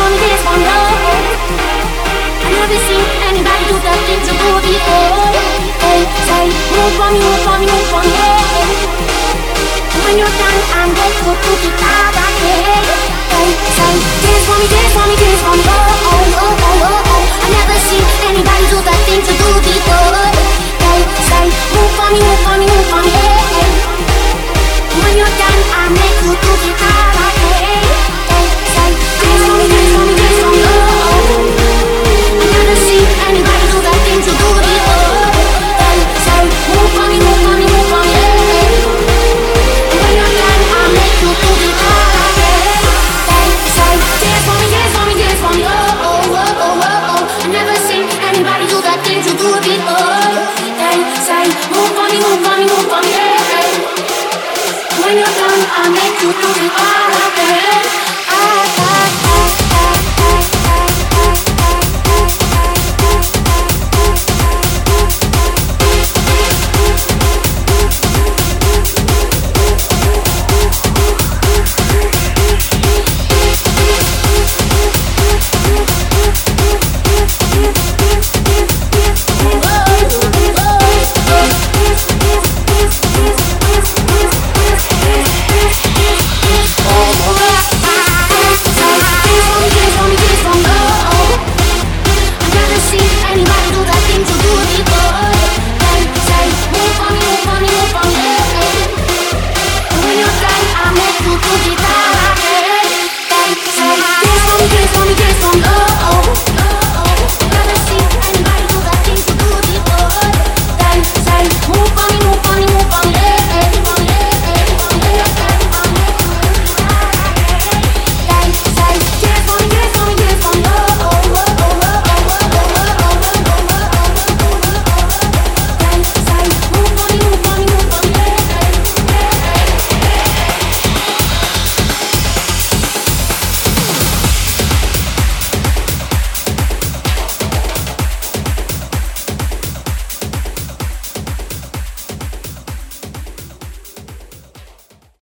one, this one. you are